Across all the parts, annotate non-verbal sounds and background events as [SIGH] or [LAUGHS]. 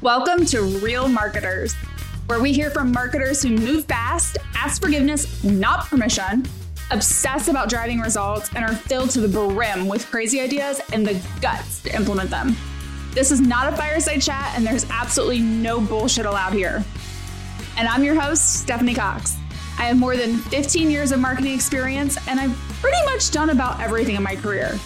Welcome to Real Marketers, where we hear from marketers who move fast, ask forgiveness, not permission, obsess about driving results, and are filled to the brim with crazy ideas and the guts to implement them. This is not a fireside chat, and there's absolutely no bullshit allowed here. And I'm your host, Stephanie Cox. I have more than 15 years of marketing experience, and I've pretty much done about everything in my career.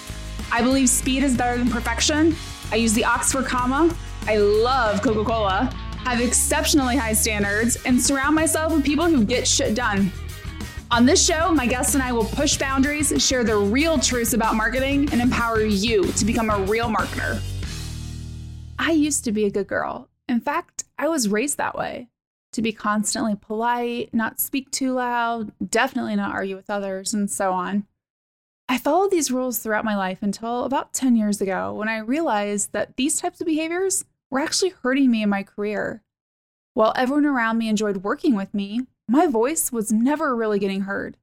I believe speed is better than perfection. I use the Oxford comma, I love Coca Cola, have exceptionally high standards, and surround myself with people who get shit done. On this show, my guests and I will push boundaries, share the real truths about marketing, and empower you to become a real marketer. I used to be a good girl. In fact, I was raised that way to be constantly polite, not speak too loud, definitely not argue with others, and so on. I followed these rules throughout my life until about 10 years ago when I realized that these types of behaviors were actually hurting me in my career. While everyone around me enjoyed working with me, my voice was never really getting heard.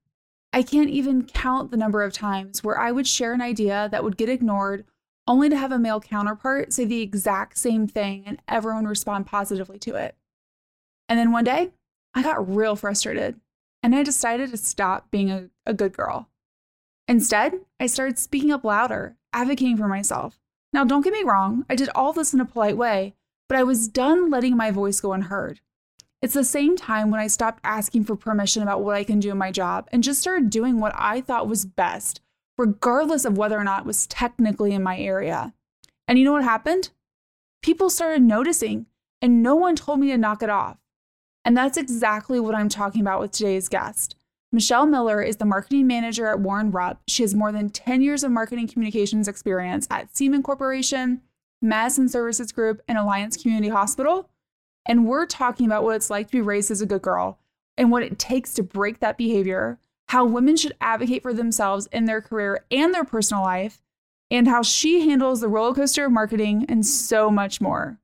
I can't even count the number of times where I would share an idea that would get ignored only to have a male counterpart say the exact same thing and everyone respond positively to it. And then one day, I got real frustrated and I decided to stop being a, a good girl. Instead, I started speaking up louder, advocating for myself, now, don't get me wrong, I did all this in a polite way, but I was done letting my voice go unheard. It's the same time when I stopped asking for permission about what I can do in my job and just started doing what I thought was best, regardless of whether or not it was technically in my area. And you know what happened? People started noticing, and no one told me to knock it off. And that's exactly what I'm talking about with today's guest. Michelle Miller is the marketing manager at Warren Rupp. She has more than 10 years of marketing communications experience at Siemens Corporation, Madison Services Group, and Alliance Community Hospital. And we're talking about what it's like to be raised as a good girl and what it takes to break that behavior, how women should advocate for themselves in their career and their personal life, and how she handles the roller coaster of marketing and so much more.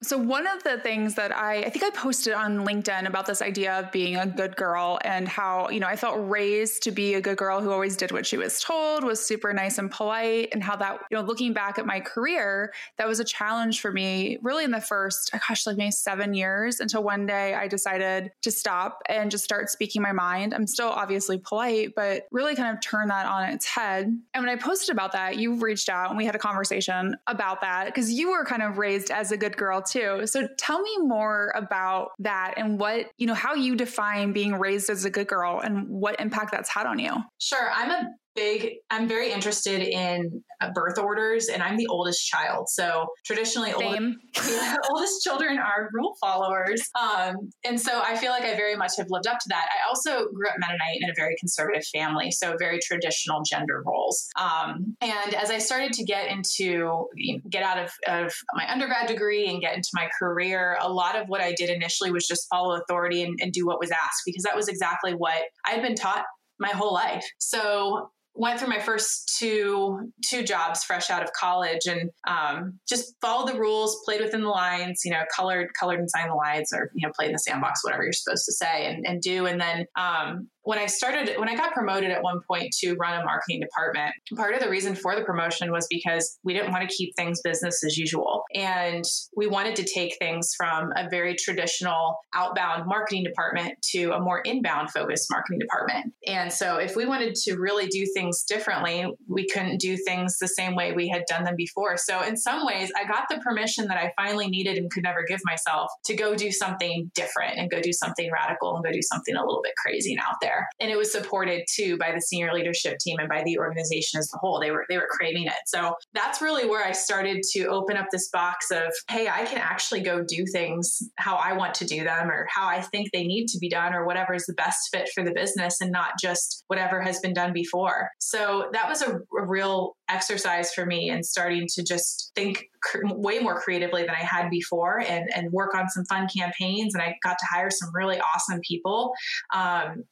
So one of the things that I I think I posted on LinkedIn about this idea of being a good girl and how, you know, I felt raised to be a good girl who always did what she was told, was super nice and polite and how that, you know, looking back at my career, that was a challenge for me really in the first uh, gosh, like maybe 7 years until one day I decided to stop and just start speaking my mind. I'm still obviously polite, but really kind of turn that on its head. And when I posted about that, you reached out and we had a conversation about that because you were kind of raised as a good girl too. So tell me more about that and what, you know, how you define being raised as a good girl and what impact that's had on you. Sure. I'm a big i'm very interested in uh, birth orders and i'm the oldest child. So traditionally oldest, [LAUGHS] yeah, oldest children are rule followers. Um, and so i feel like i very much have lived up to that. I also grew up mennonite in a very conservative family so very traditional gender roles. Um, and as i started to get into you know, get out of, of my undergrad degree and get into my career a lot of what i did initially was just follow authority and, and do what was asked because that was exactly what i had been taught my whole life. So went through my first two two jobs fresh out of college and um, just followed the rules played within the lines you know colored colored signed the lines or you know played in the sandbox whatever you're supposed to say and, and do. And then um, when I started, when I got promoted at one point to run a marketing department, part of the reason for the promotion was because we didn't want to keep things business as usual. And we wanted to take things from a very traditional outbound marketing department to a more inbound focused marketing department. And so if we wanted to really do things differently, we couldn't do things the same way we had done them before. So in some ways, I got the permission that I finally needed and could never give myself to go do something different and go do something radical and go do something a little bit crazy and out there there. And it was supported too by the senior leadership team and by the organization as a whole. They were they were craving it. So that's really where I started to open up this box of, hey, I can actually go do things how I want to do them or how I think they need to be done or whatever is the best fit for the business and not just whatever has been done before. So that was a, a real exercise for me and starting to just think cr- way more creatively than I had before and, and work on some fun campaigns. And I got to hire some really awesome people. Um,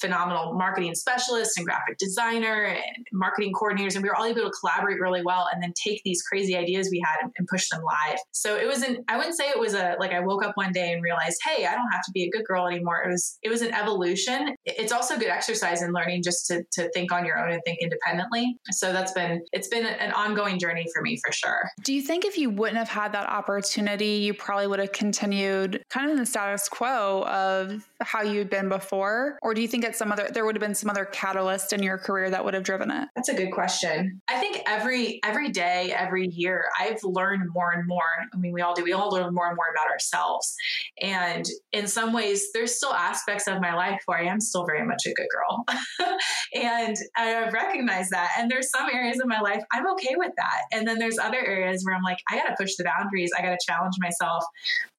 phenomenal marketing specialists and graphic designer and marketing coordinators. And we were all able to collaborate really well and then take these crazy ideas we had and, and push them live. So it was an, I wouldn't say it was a, like I woke up one day and realized, hey, I don't have to be a good girl anymore. It was, it was an evolution. It's also good exercise in learning just to, to think on your own and think independently. So that's been, it's been an ongoing journey for me for sure. Do you think if you wouldn't have had that opportunity, you probably would have continued kind of in the status quo of how you'd been before? Or do you think at some other, there would have been some other catalyst in your career that would have driven it? That's a good question. I think every, every day, every year, I've learned more and more. I mean, we all do, we all learn more and more about ourselves. And in some ways, there's still aspects of my life where I am still very much a good girl. [LAUGHS] and I recognize that. And there's some areas of my life I'm okay with that. And then there's other areas where I'm like, I got to push the boundaries. I got to challenge myself.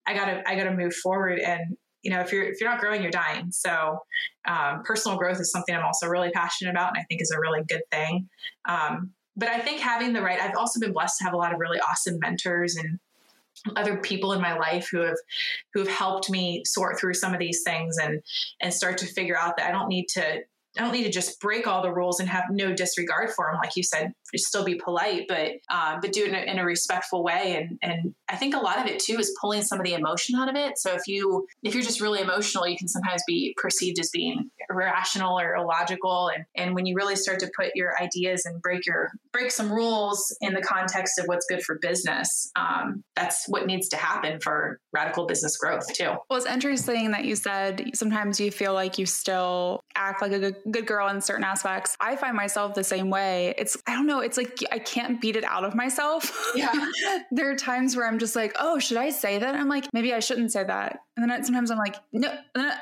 I got to, I got to move forward. And, you know, if you're, if you're not growing, you're dying. So, um, personal growth is something I'm also really passionate about and I think is a really good thing. Um, but I think having the right, I've also been blessed to have a lot of really awesome mentors and other people in my life who have who have helped me sort through some of these things and and start to figure out that I don't need to I don't need to just break all the rules and have no disregard for them, like you said. Still be polite, but uh, but do it in a, in a, respectful way. And and I think a lot of it too is pulling some of the emotion out of it. So if you if you're just really emotional, you can sometimes be perceived as being irrational or illogical. And and when you really start to put your ideas and break your break some rules in the context of what's good for business, um, that's what needs to happen for radical business growth too. Well, it's interesting that you said sometimes you feel like you still act like a good good girl in certain aspects. I find myself the same way. It's, I don't know, it's like I can't beat it out of myself. Yeah. [LAUGHS] there are times where I'm just like, oh, should I say that? I'm like, maybe I shouldn't say that. And then sometimes I'm like, no,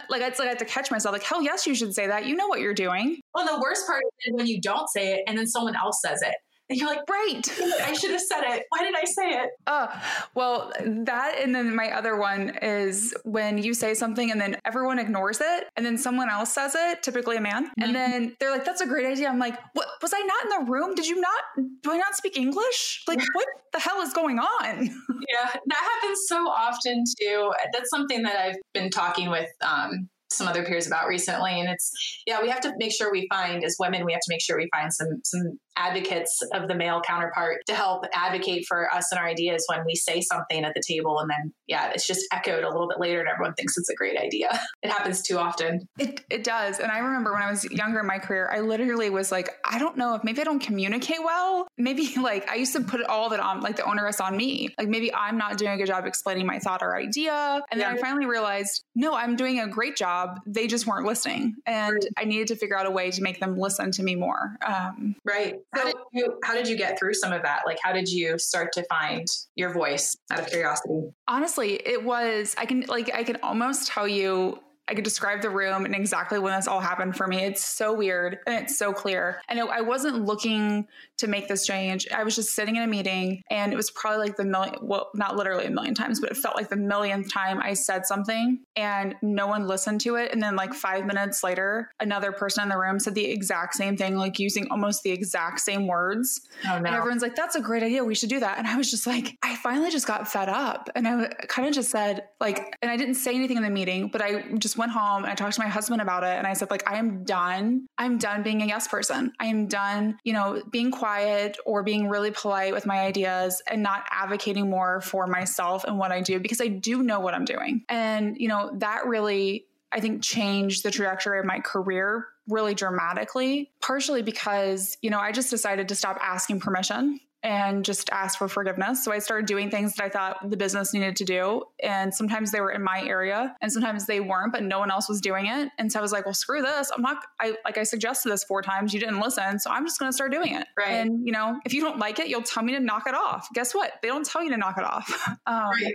like it's like I have to catch myself, like, hell yes, you should say that. You know what you're doing. Well, the worst part is when you don't say it and then someone else says it. And you're like, right. [LAUGHS] I should have said it. Why did I say it? Uh, well, that and then my other one is when you say something and then everyone ignores it and then someone else says it, typically a man, mm-hmm. and then they're like, that's a great idea. I'm like, what was I not in the room? Did you not do I not speak English? Like what the hell is going on? [LAUGHS] yeah, that happens so often too. That's something that I've been talking with um, some other peers about recently and it's yeah we have to make sure we find as women we have to make sure we find some some advocates of the male counterpart to help advocate for us and our ideas when we say something at the table. And then yeah it's just echoed a little bit later and everyone thinks it's a great idea. [LAUGHS] It happens too often. It, it does. And i remember when i was younger in my career i literally was like i don't know if maybe i don't communicate well. Maybe [LAUGHS] like i used to put all of it on like the onerous on me. Like maybe i'm not doing a good job explaining my thought or idea. And then yeah. i finally realized no i'm doing a great job. They just weren't listening. And i needed to figure out a way to make them listen to me more. Um, right how did you how did you get through some of that? Like how did you start to find your voice out of curiosity? Honestly, it was I can like I can almost tell you I could describe the room and exactly when this all happened for me. It's so weird and it's so clear. And it, I wasn't looking to make this change. I was just sitting in a meeting and it was probably like the million, well, not literally a million times, but it felt like the millionth time I said something and no one listened to it. And then like five minutes later, another person in the room said the exact same thing, like using almost the exact same words. Oh, no. And everyone's like, that's a great idea. We should do that. And I was just like, I finally just got fed up. And I kind of just said like, and I didn't say anything in the meeting, but I just just went home and I talked to my husband about it and I said like I am done. I'm done being a yes person. I am done, you know, being quiet or being really polite with my ideas and not advocating more for myself and what I do because I do know what I'm doing. And you know, that really I think changed the trajectory of my career really dramatically, partially because, you know, I just decided to stop asking permission and just ask for forgiveness. So I started doing things that I thought the business needed to do. And sometimes they were in my area and sometimes they weren't, but no one else was doing it. And so I was like, well, screw this. I'm not, I like I suggested this four times. You didn't listen. So I'm just going to start doing it. Right. And, you know, if you don't like it, you'll tell me to knock it off. Guess what? They don't tell you to knock it off. [LAUGHS] Um, right.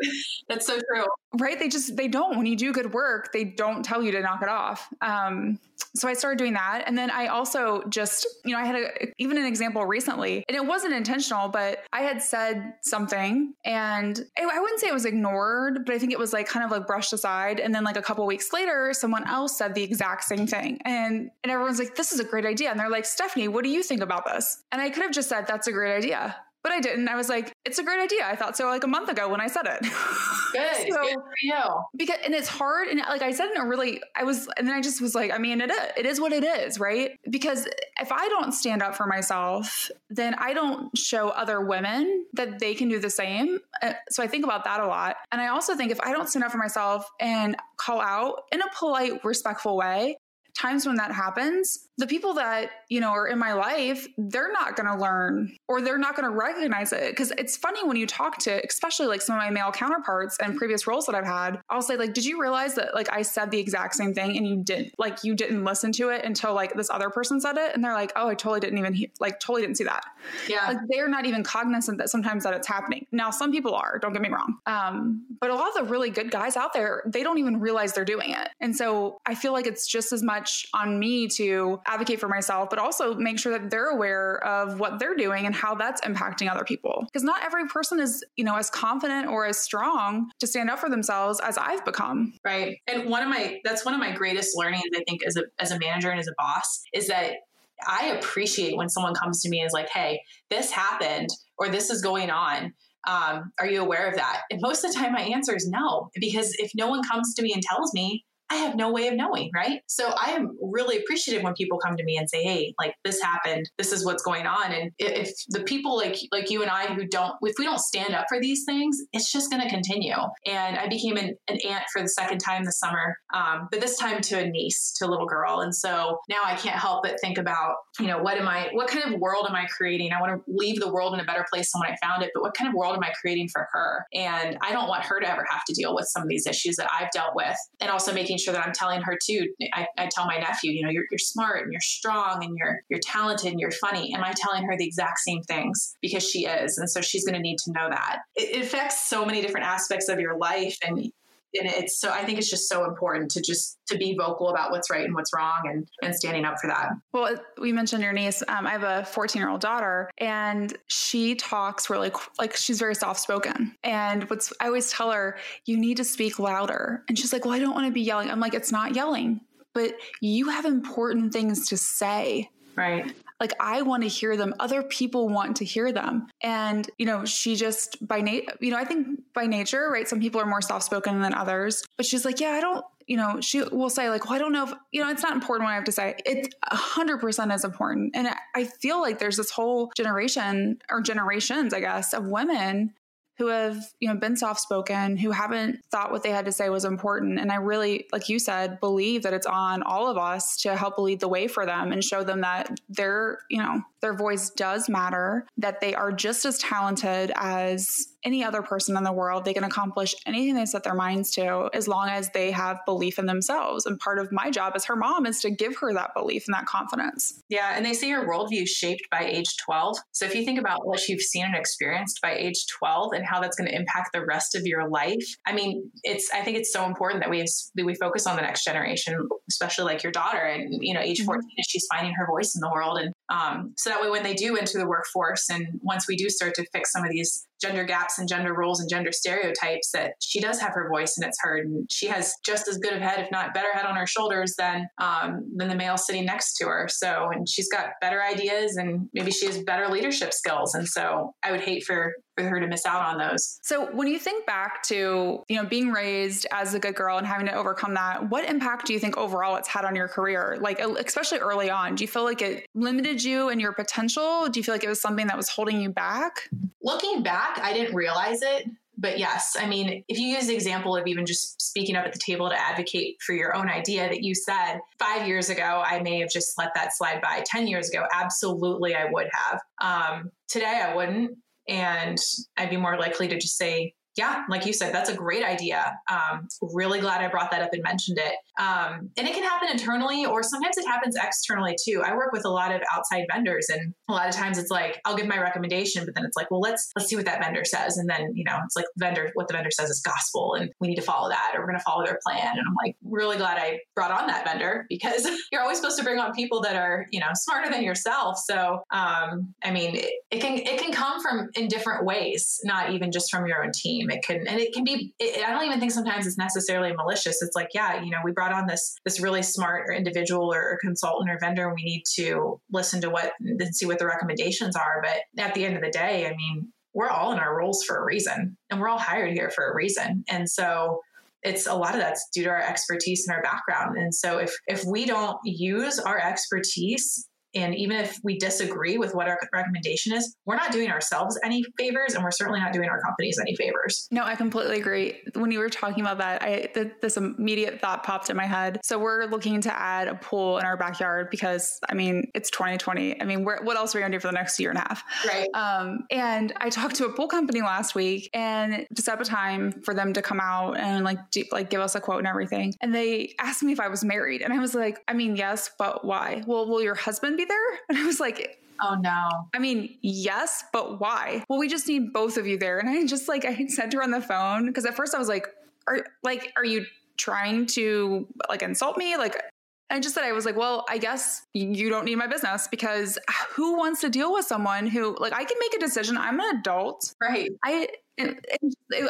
That's so true. Right. They just, they don't. When you do good work, they don't tell you to knock it off. Um, so I started doing that. And then I also just, you know, I had a, even an example recently, and it wasn't intentional, but I had said something and I wouldn't say it was ignored, but I think it was like kind of like brushed aside. And then like a couple weeks later, someone else said the exact same thing. And, and everyone's like, this is a great idea. And they're like, Stephanie, what do you think about this? And I could have just said, that's a great idea but I didn't. I was like, it's a great idea. I thought so like a month ago when I said it. [LAUGHS] Good. so, Good for you. Because and it's hard and like I said in a really I was and then I just was like, I mean it is, it is what it is, right? Because if I don't stand up for myself, then I don't show other women that they can do the same. Uh, so I think about that a lot. And I also think if I don't stand up for myself and call out in a polite, respectful way, times when that happens, the people that, you know, are in my life, they're not going to learn or they're not going to recognize it. Cause it's funny when you talk to, especially like some of my male counterparts and previous roles that I've had, I'll say, like, did you realize that like I said the exact same thing and you didn't, like, you didn't listen to it until like this other person said it? And they're like, oh, I totally didn't even, he- like, totally didn't see that. Yeah. Like, they're not even cognizant that sometimes that it's happening. Now, some people are, don't get me wrong. Um, but a lot of the really good guys out there, they don't even realize they're doing it. And so I feel like it's just as much on me to advocate for myself, but also make sure that they're aware of what they're doing and how that's impacting other people. Because not every person is, you know, as confident or as strong to stand up for themselves as I've become. Right. And one of my that's one of my greatest learnings, I think, as a as a manager and as a boss, is that I appreciate when someone comes to me and is like, hey, this happened or this is going on. Um, are you aware of that? And most of the time, my answer is no, because if no one comes to me and tells me, I have no way of knowing, right? So I am really appreciative when people come to me and say, "Hey, like this happened. This is what's going on." And if the people like like you and I who don't, if we don't stand up for these things, it's just going to continue. And I became an, an, aunt for the second time this summer, um, but this time to a niece, to a little girl. And so now I can't help but think about, you know, what am I? What kind of world am I creating? I want to leave the world in a better place than when I found it, but what kind of world am I creating for her? And I don't want her to ever have to deal with some of these issues that I've dealt with, and also making making sure that I'm telling her too. I, I tell my nephew, you know, you're, you're smart and you're strong and you're you're talented and you're funny. Am I telling her the exact same things because she is, and so she's going to need to know that. It, it affects so many different aspects of your life, and and it's so i think it's just so important to just to be vocal about what's right and what's wrong and and standing up for that. Well we mentioned your niece. Um, i have a 14 year old daughter and she talks really like she's very soft spoken and what's i always tell her you need to speak louder. And she's like well i don't want to be yelling. I'm like it's not yelling but you have important things to say. Right like I want to hear them. Other people want to hear them. And, you know, she just by nature, you know, I think by nature, right? Some people are more soft spoken than others, but she's like, yeah, I don't, you know, she will say like, well, I don't know if, you know, it's not important what I have to say. It's a hundred percent is important. And I feel like there's this whole generation or generations, I guess, of women who have you know been soft spoken who haven't thought what they had to say was important. And i really like you said believe that it's on all of us to help lead the way for them and show them that their you know their voice does matter that they are just as talented as any other person in the world. They can accomplish anything they set their minds to as long as they have belief in themselves. And part of my job as her mom is to give her that belief and that confidence. Yeah. And they say your worldview shaped by age 12. So if you think about what you've seen and experienced by age 12 and how that's going to impact the rest of your life, I mean, it's, I think it's so important that we, that we focus on the next generation, especially like your daughter and, you know, age mm-hmm. 14, mm-hmm. she's finding her voice in the world. And um, so that way, when they do enter the workforce and once we do start to fix some of these gender gaps and gender roles and gender stereotypes that she does have her voice and it's heard. And she has just as good of head if not better head on her shoulders than um, than the male sitting next to her. So and she's got better ideas and maybe she has better leadership skills. And so i would hate for for her to miss out on those so when you think back to you know being raised as a good girl and having to overcome that what impact do you think overall it's had on your career like especially early on do you feel like it limited you and your potential do you feel like it was something that was holding you back looking back I didn't realize it. But yes, I mean, if you use the example of even just speaking up at the table to advocate for your own idea that you said five years ago, I may have just let that slide by. 10 years ago, absolutely, I would have. Um, today, I wouldn't. And I'd be more likely to just say, yeah, like you said, that's a great idea. Um, really glad I brought that up and mentioned it. Um, and it can happen internally, or sometimes it happens externally too. I work with a lot of outside vendors, and a lot of times it's like I'll give my recommendation, but then it's like, well, let's let's see what that vendor says, and then you know it's like vendor what the vendor says is gospel, and we need to follow that, or we're going to follow their plan. And I'm like, really glad I brought on that vendor [LAUGHS] because [LAUGHS] you're always supposed to bring on people that are you know smarter than yourself. So um, I mean, it, it can it can come from in different ways, not even just from your own team. It can, and it can be, it, I don't even think sometimes it's necessarily malicious. It's like, yeah, you know, we brought on this, this really smart or individual or, or consultant or vendor, and we need to listen to what and see what the recommendations are. But at the end of the day, I mean, we're all in our roles for a reason and we're all hired here for a reason. And so it's a lot of that's due to our expertise and our background. And so if if we don't use our expertise and even if we disagree with what our recommendation is, we're not doing ourselves any favors and we're certainly not doing our companies any favors. No, I completely agree. When you were talking about that, I th- this immediate thought popped in my head. So we're looking to add a pool in our backyard because I mean, it's 2020. I mean, what else are we going to do for the next year and a half? Right. Um, and I talked to a pool company last week and to set up a time for them to come out and like do, like give us a quote and everything. And they asked me if I was married and I was like, I mean, yes, but why? Well, will your husband be there? [LAUGHS] And I was like, Oh no. I mean, yes, but why? Well, we just need both of you there. And I just like I sent her on the phone because at first I was like, are like, are you trying to like insult me? Like I just said I was like, well, I guess you don't need my business because who wants to deal with someone who like I can make a decision. I'm an adult. Right. I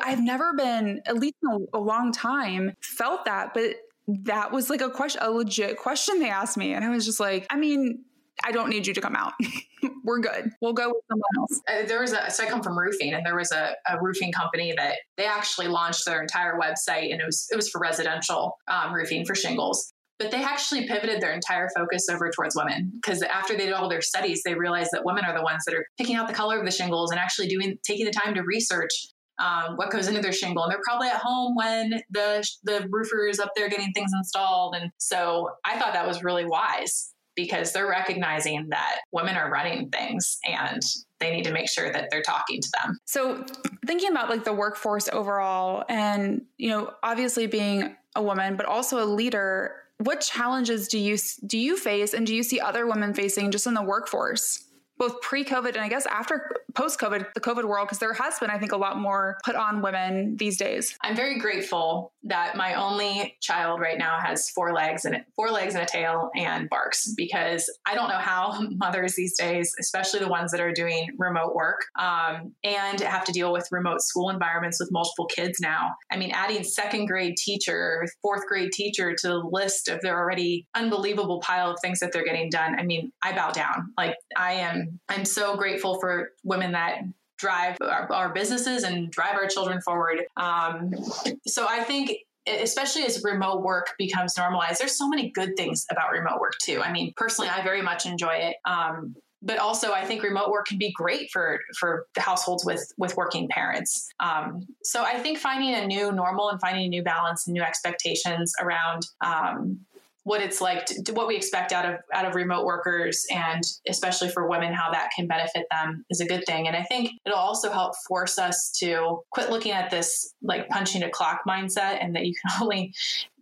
I've never been, at least in a, a long time, felt that, but that was like a question, a legit question they asked me. And I was just like, I mean, I don't need you to come out. [LAUGHS] We're good. We'll go with someone else. Uh, there was a, so I come from roofing and there was a, a, roofing company that they actually launched their entire website and it was, it was for residential um, roofing for shingles. But they actually pivoted their entire focus over towards women because after they did all their studies, they realized that women are the ones that are picking out the color of the shingles and actually doing, taking the time to research um, what goes into their shingle. And they're probably at home when the the roofer is up there getting things installed. And so I thought that was really wise because they're recognizing that women are running things and they need to make sure that they're talking to them. So, thinking about like the workforce overall and, you know, obviously being a woman but also a leader, what challenges do you do you face and do you see other women facing just in the workforce? Both pre-COVID and I guess after post-COVID, the COVID world, because there has been, I think, a lot more put on women these days. I'm very grateful that my only child right now has four legs and four legs and a tail and barks because I don't know how [LAUGHS] mothers these days, especially the ones that are doing remote work um, and have to deal with remote school environments with multiple kids now. I mean, adding second grade teacher, fourth grade teacher to the list of their already unbelievable pile of things that they're getting done. I mean, I bow down. Like I am I'm so grateful for women that drive our, our businesses and drive our children forward. Um, so I think especially as remote work becomes normalized, there's so many good things about remote work too. I mean, personally, I very much enjoy it. Um, but also, I think remote work can be great for for households with with working parents. Um, so I think finding a new normal and finding a new balance and new expectations around um, what it's like to, what we expect out of out of remote workers and especially for women how that can benefit them is a good thing and i think it'll also help force us to quit looking at this like punching a clock mindset and that you can [LAUGHS] only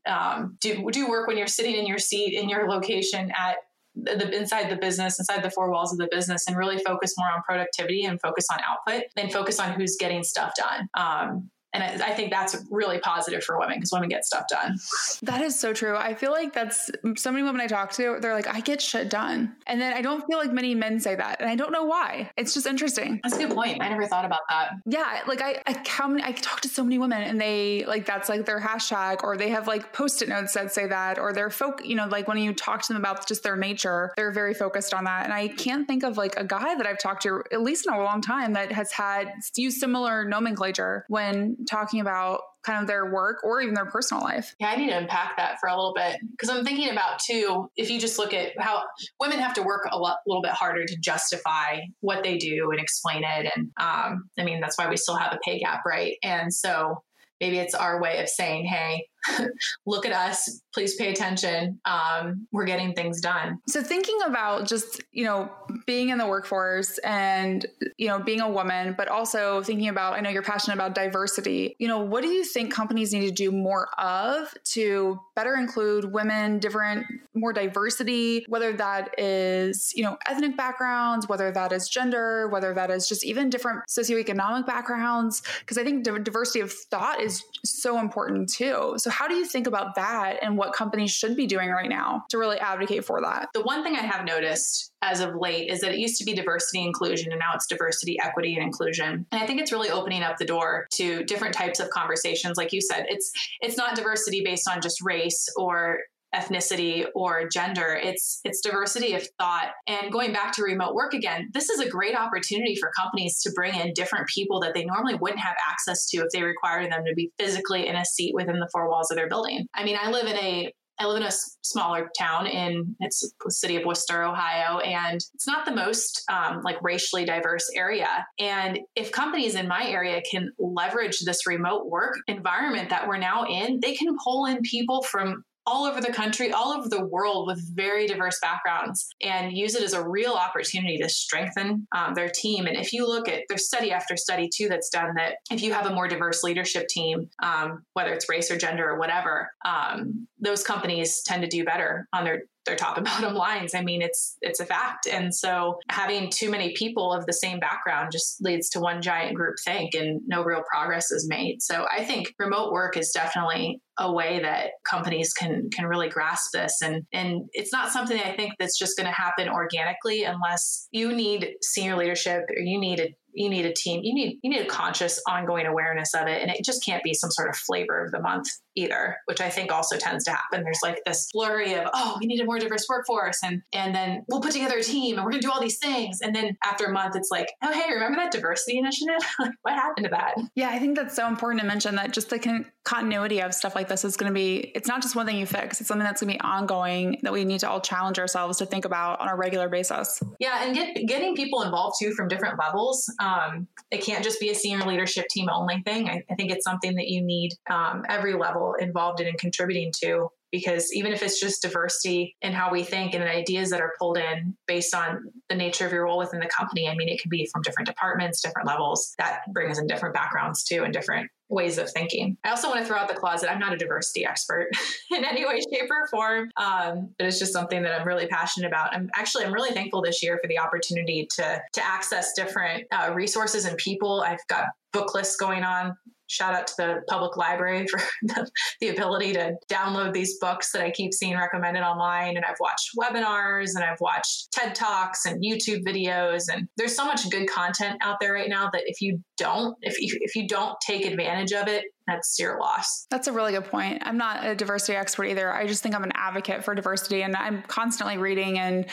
um, do do work when you're sitting in your seat in your location at the inside the business, inside the four walls of the business, and really focus more on productivity and focus on output and focus on who's getting stuff done. Um, and I think that's really positive for women because women get stuff done. That is so true. I feel like that's so many women I talk to, they're like, I get shit done. And then I don't feel like many men say that. And I don't know why. It's just interesting. That's a good point. I never thought about that. Yeah. Like I, I, how many, I talk to so many women and they like, that's like their hashtag or they have like post-it notes that say that, or they're folk, you know, like when you talk to them about just their nature, they're very focused on that. And I can't think of like a guy that I've talked to, at least in a long time, that has had used similar nomenclature when talking about kind of their work or even their personal life. Yeah, I need to unpack that for a little bit because I'm thinking about too, if you just look at how women have to work a lot, little bit harder to justify what they do and explain it. And um, I mean, that's why we still have a pay gap, right? And so maybe it's our way of saying, hey, [LAUGHS] look at us, please pay attention. Um, we're getting things done. So, thinking about just, you know, being in the workforce and, you know, being a woman, but also thinking about, I know you're passionate about diversity. You know, what do you think companies need to do more of to better include women, different, more diversity, whether that is, you know, ethnic backgrounds, whether that is gender, whether that is just even different socioeconomic backgrounds? Because I think diversity of thought is so important too. So, how do you think about that and what companies should be doing right now to really advocate for that? The one thing I have noticed as of late is that it used to be diversity inclusion and now it's diversity equity and inclusion and i think it's really opening up the door to different types of conversations like you said it's it's not diversity based on just race or ethnicity or gender it's it's diversity of thought and going back to remote work again this is a great opportunity for companies to bring in different people that they normally wouldn't have access to if they required them to be physically in a seat within the four walls of their building i mean i live in a I live in a smaller town in it's the city of Wooster, Ohio, and it's not the most um, like racially diverse area. And if companies in my area can leverage this remote work environment that we're now in, they can pull in people from all over the country, all over the world with very diverse backgrounds and use it as a real opportunity to strengthen um, their team. And if you look at, there's study after study too that's done that if you have a more diverse leadership team, um, whether it's race or gender or whatever, um, those companies tend to do better on their their top and [LAUGHS] bottom lines. I mean, it's it's a fact. And so having too many people of the same background just leads to one giant group think and no real progress is made. So I think remote work is definitely a way that companies can can really grasp this and and it's not something I think that's just going to happen organically unless you need senior leadership or you need a you need a team you need you need a conscious ongoing awareness of it and it just can't be some sort of flavor of the month either which i think also tends to happen. There's like this flurry of oh we need a more diverse workforce and and then we'll put together a team and we're going to do all these things. And then after a month it's like oh hey remember that diversity initiative? [LAUGHS] What happened to that? Yeah i think that's so important to mention that just the con- continuity of stuff like this is going to be it's not just one thing you fix it's something that's going to be ongoing that we need to all challenge ourselves to think about on a regular basis. Yeah and get, getting people involved too from different levels um, it can't just be a senior leadership team only thing. I, I think it's something that you need um, every level involved in and contributing to because even if it's just diversity in how we think and ideas that are pulled in based on the nature of your role within the company, I mean, it could be from different departments, different levels that brings in different backgrounds too and different ways of thinking. I also want to throw out the closet. I'm not a diversity expert [LAUGHS] in any way, shape, or form, um, but it's just something that I'm really passionate about. I'm actually I'm really thankful this year for the opportunity to to access different uh, resources and people. I've got book lists going on shout out to the public library for [LAUGHS] the, the, ability to download these books that I keep seeing recommended online. And I've watched webinars and I've watched TED Talks and YouTube videos. And there's so much good content out there right now that if you don't, if you, if you don't take advantage of it, that's your loss. That's a really good point. I'm not a diversity expert either. I just think I'm an advocate for diversity and I'm constantly reading and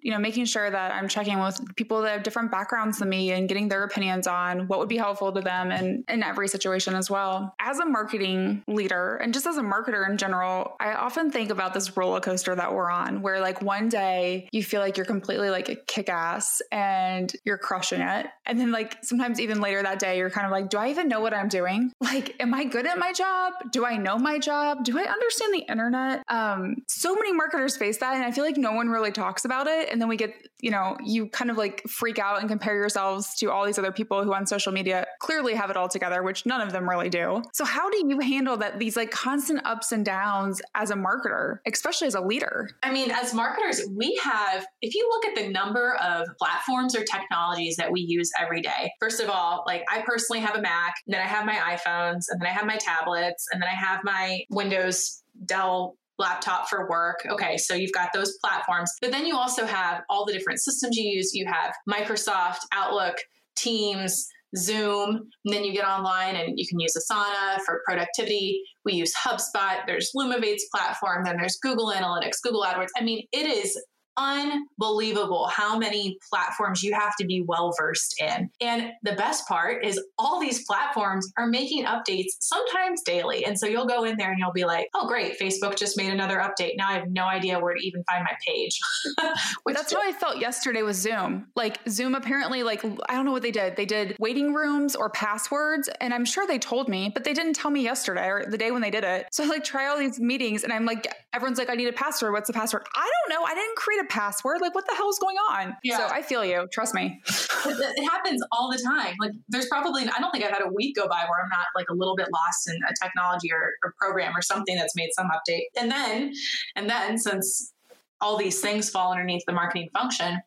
you know making sure that I'm checking with people that have different backgrounds than me and getting their opinions on what would be helpful to them and in every situation as well. As a marketing leader and just as a marketer in general, I often think about this roller coaster that we're on where like one day you feel like you're completely like a kick ass and you're crushing it. And then like sometimes even later that day you're kind of like, do I even know what I'm doing? [LAUGHS] Like am I good at my job? Do I know my job? Do I understand the internet? Um, so many marketers face that, and I feel like no one really talks about it. And then we get, you know, you kind of like freak out and compare yourselves to all these other people who on social media clearly have it all together, which none of them really do. So how do you handle that? These like constant ups and downs as a marketer, especially as a leader. I mean, as marketers, we have. If you look at the number of platforms or technologies that we use every day, first of all, like I personally have a Mac, and then I have my iPhones, and then I have my tablets, and then I have my Windows Dell laptop for work. Okay, so you've got those platforms, but then you also have all the different systems you use. You have Microsoft, Outlook, Teams, Zoom, and then you get online and you can use Asana for productivity. We use HubSpot, there's Lumavate's platform, then there's Google Analytics, Google AdWords. I mean, it is unbelievable how many platforms you have to be well versed in. And the best part is all these platforms are making updates sometimes daily. And so you'll go in there and you'll be like, oh, great, Facebook just made another update. Now I have no idea where to even find my page. [LAUGHS] That's how I felt yesterday with Zoom. Like Zoom apparently, like, I don't know what they did. They did waiting rooms or passwords. And I'm sure they told me, but they didn't tell me yesterday or the day when they did it. So I like try all these meetings and I'm like, everyone's like, I need a password. What's the password? I don't know. I didn't create a password. Like, what the hell is going on? Yeah. So I feel you. Trust me. it happens all the time. Like, there's probably, I don't think I've had a week go by where I'm not like a little bit lost in a technology or, or program or something that's made some update. And then, and then since all these things fall underneath the marketing function,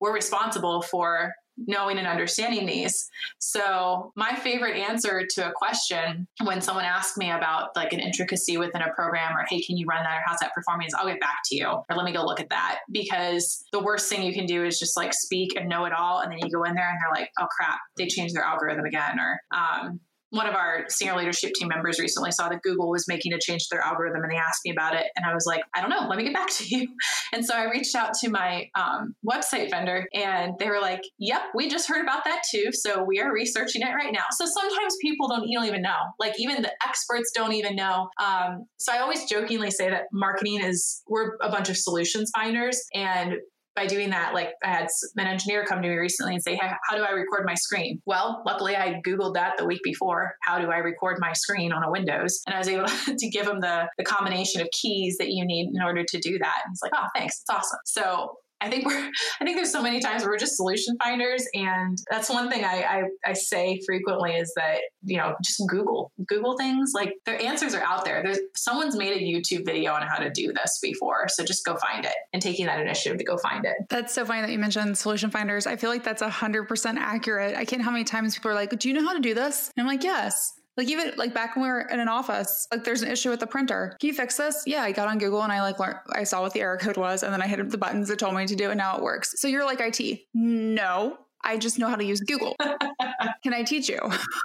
we're responsible for knowing and understanding these. So, my favorite answer to a question when someone asks me about like an intricacy within a program or, hey, can you run that or how's that performing is I'll get back to you or let me go look at that. Because the worst thing you can do is just like speak and know it all. And then you go in there and they're like, oh crap, they changed their algorithm again. Or, um, one of our senior leadership team members recently saw that Google was making a change to their algorithm and they asked me about it. And I was like, I don't know, let me get back to you. [LAUGHS] And so I reached out to my um, website vendor and they were like, yep, we just heard about that too. So we are researching it right now. So sometimes people don't, you don't even know. Like even the experts don't even know. Um, so I always jokingly say that marketing is, we're a bunch of solutions finders and by doing that, like I had an engineer come to me recently and say, hey, how do I record my screen? Well, luckily I Googled that the week before. How do I record my screen on a Windows? And I was able [LAUGHS] to give him the, the combination of keys that you need in order to do that. And he's like, oh, thanks. It's awesome. So I think we're [LAUGHS] I think there's so many times where we're just solution finders and that's one thing I, I, I say frequently is that you know just Google Google things like their answers are out there. There's someone's made a YouTube video on how to do this before so just go find it and taking that initiative to go find it. That's so funny that you mentioned solution finders. I feel like that's 100% accurate. I can't how many times people are like do you know how to do this? And I'm like yes like even like back when we were in an office, like there's an issue with the printer. Can you fix this? Yeah, I got on Google and I like learned, I saw what the error code was and then I hit the buttons that told me to do it and now it works. So you're like IT. No, I just know how to use Google. [LAUGHS] Can I teach you?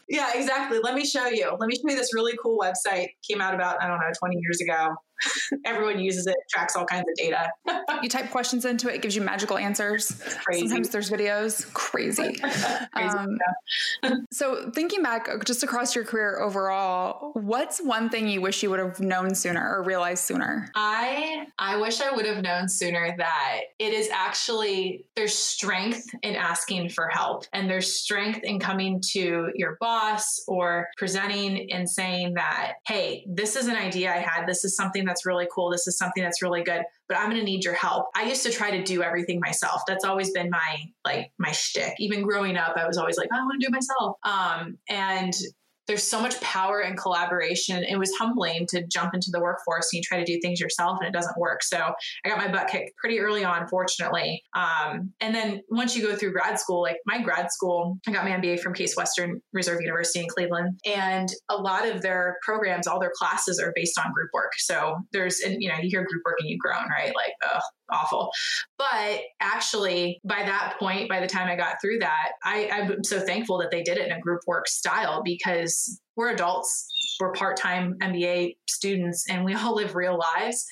Yeah, exactly. Let me show you. Let me show you this really cool website. Came out about, I don't know, 20 years ago. [LAUGHS] Everyone uses it, tracks all kinds of data. [LAUGHS] you type questions into it, it gives you magical answers. Crazy. Sometimes there's videos. Crazy. [LAUGHS] Crazy um, so, thinking back uh, just across your career overall, what's one thing you wish you would have known sooner or realized sooner? I I wish I would have known sooner that it is actually there's strength in asking for help and there's strength in coming to your boss or presenting and saying that, hey, this is an idea I had. This is something that's really cool. This is something that's really good, but I'm going to need your help. I used to try to do everything myself. That's always been my, like, my shtick. Even growing up, I was always like, I want to do myself. Um, and there's so much power and collaboration. It was humbling to jump into the workforce and you try to do things yourself and it doesn't work. So I got my butt kicked pretty early on, fortunately. Um, and then once you go through grad school, like my grad school, I got my MBA from Case Western Reserve University in Cleveland. And a lot of their programs, all their classes are based on group work. So there's, and you know, you hear group work and you've grown, right? Like, oh, awful. But actually, by that point, by the time I got through that, I, I'm so thankful that they did it in a group work style because we're adults, we're part time MBA students, and we [LAUGHS] all live real lives.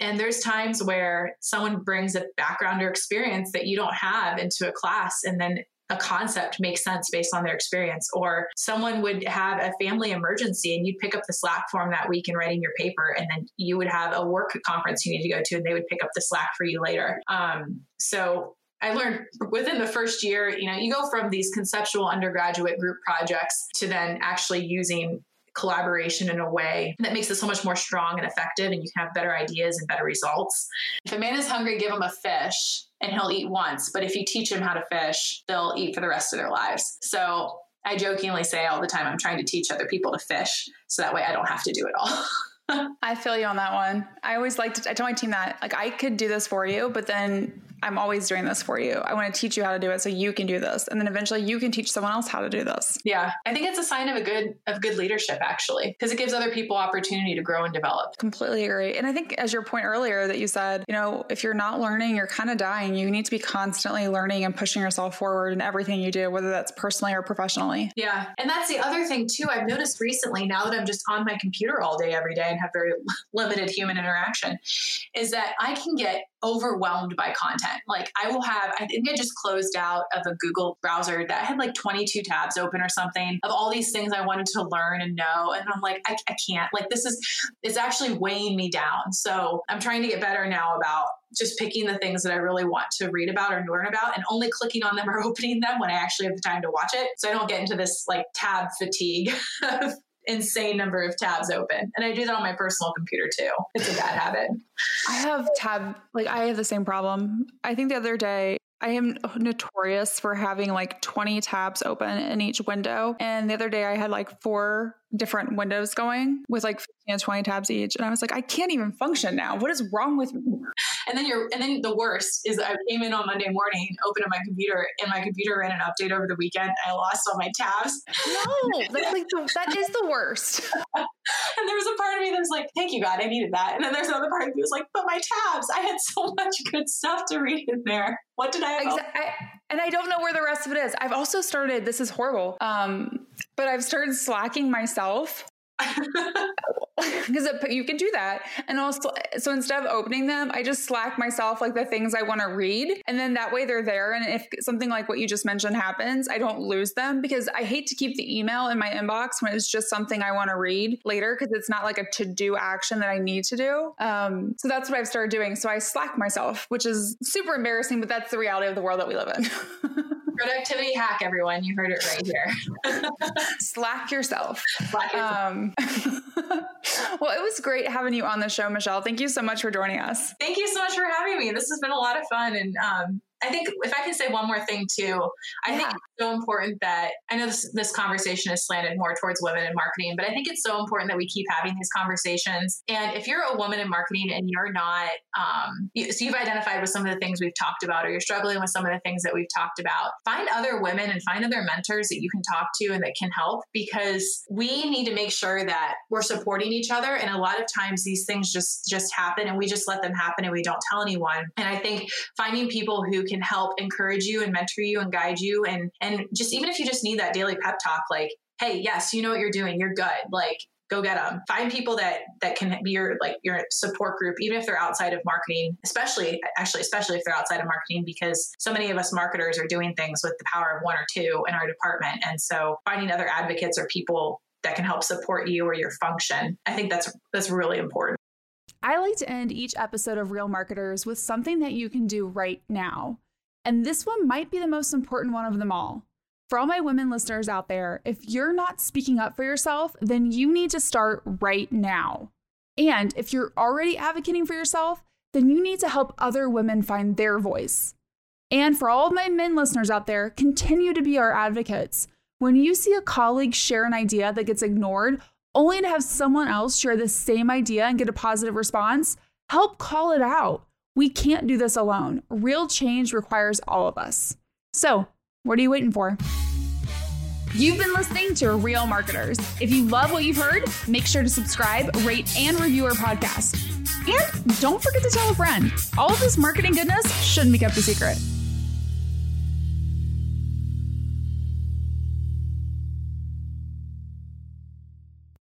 And there's times where someone brings a background or experience that you don't have into a class, and then a concept makes sense based on their experience or someone would have a family emergency and you'd pick up the slack form that week and writing your paper and then you would have a work conference you need to go to and they would pick up the slack for you later um, so I learned within the first year, you know, you go from these conceptual undergraduate group projects to then actually using collaboration in a way that makes it so much more strong and effective and you can have better ideas and better results. If a man is hungry, give him a fish and he'll eat once. But if you teach him how to fish, they'll eat for the rest of their lives. So I jokingly say all the time, I'm trying to teach other people to fish so that way I don't have to do it all. [LAUGHS] I feel you on that one. I always like to, I tell my team that, like, I could do this for you, but then I'm always doing this for you. I want to teach you how to do it so you can do this. And then eventually you can teach someone else how to do this. Yeah. I think it's a sign of a good of good leadership actually, because it gives other people opportunity to grow and develop. Completely agree. And I think as your point earlier that you said, you know, if you're not learning, you're kind of dying. You need to be constantly learning and pushing yourself forward in everything you do, whether that's personally or professionally. Yeah. And that's the other thing too. I've noticed recently now that I'm just on my computer all day every day and have very [LAUGHS] limited human interaction is that I can get overwhelmed by content. Like I will have, I think I just closed out of a Google browser that had like 22 tabs open or something of all these things I wanted to learn and know. And I'm like, I, I can't, like, this is, it's actually weighing me down. So I'm trying to get better now about just picking the things that I really want to read about or learn about and only clicking on them or [LAUGHS] opening them when I actually have the time to watch it. So I don't get into this like tab fatigue [LAUGHS] insane number of tabs open. And I do that on my personal computer too. It's a bad habit. I have tab, like, I have the same problem. I think the other day, I am notorious for having like 20 tabs open in each window. And the other day I had like four different windows going with like 15 to 20 tabs each. And I was like, I can't even function now. What is wrong with me? And then you're, and then the worst is I came in on Monday morning, opened up my computer, and my computer ran an update over the weekend. I lost all my tabs. No, that's like the, that is the worst. [LAUGHS] and there was a part of me that was like, "Thank you, God, I needed that." And then there's another part of me that was like, "But my tabs, I had [LAUGHS] so much good stuff to read in there. What did I have?" Exa- I, and I don't know where the rest of it is. I've also started. This is horrible. Um, but I've started slacking myself [LAUGHS] because you can do that and also so instead of opening them i just slack myself like the things i want to read and then that way they're there and if something like what you just mentioned happens i don't lose them because i hate to keep the email in my inbox when it's just something i want to read later because it's not like a to-do action that i need to do um, so that's what i've started doing so i slack myself which is super embarrassing but that's the reality of the world that we live in [LAUGHS] Productivity hack, everyone. You heard it right here. [LAUGHS] Slack yourself. Slack yourself. Um, [LAUGHS] well, it was great having you on the show, Michelle. Thank you so much for joining us. Thank you so much for having me. This has been a lot of fun. And um, I think if I can say one more thing too, I yeah. think it's so important that I know this, this conversation is slanted more towards women in marketing, but I think it's so important that we keep having these conversations. And if you're a woman in marketing and you're not, um, you, so you've identified with some of the things we've talked about, or you're struggling with some of the things that we've talked about, find other women and find other mentors that you can talk to and that can help because we need to make sure that we're supporting each other. And a lot of times these things just just happen and we just let them happen and we don't tell anyone. And I think finding people who can help encourage you and mentor you and guide you. And and just even if you just need that daily pep talk like hey yes you know what you're doing. You're good. Like go get them find people that that can be your like your support group even if they're outside of marketing especially actually especially if they're outside of marketing because so many of us marketers are doing things with the power of one or two in our department. And so finding other advocates or people that can help support you or your function i think that's that's really important I like to end each episode of Real Marketers with something that you can do right now. And this one might be the most important one of them all. For all my women listeners out there, if you're not speaking up for yourself, then you need to start right now. And if you're already advocating for yourself, then you need to help other women find their voice. And for all of my men listeners out there, continue to be our advocates. When you see a colleague share an idea that gets ignored, only to have someone else share the same idea and get a positive response, help call it out. We can't do this alone. Real change requires all of us. So, what are you waiting for? You've been listening to Real Marketers. If you love what you've heard, make sure to subscribe, rate, and review our podcast. And don't forget to tell a friend. All of this marketing goodness shouldn't be kept a secret.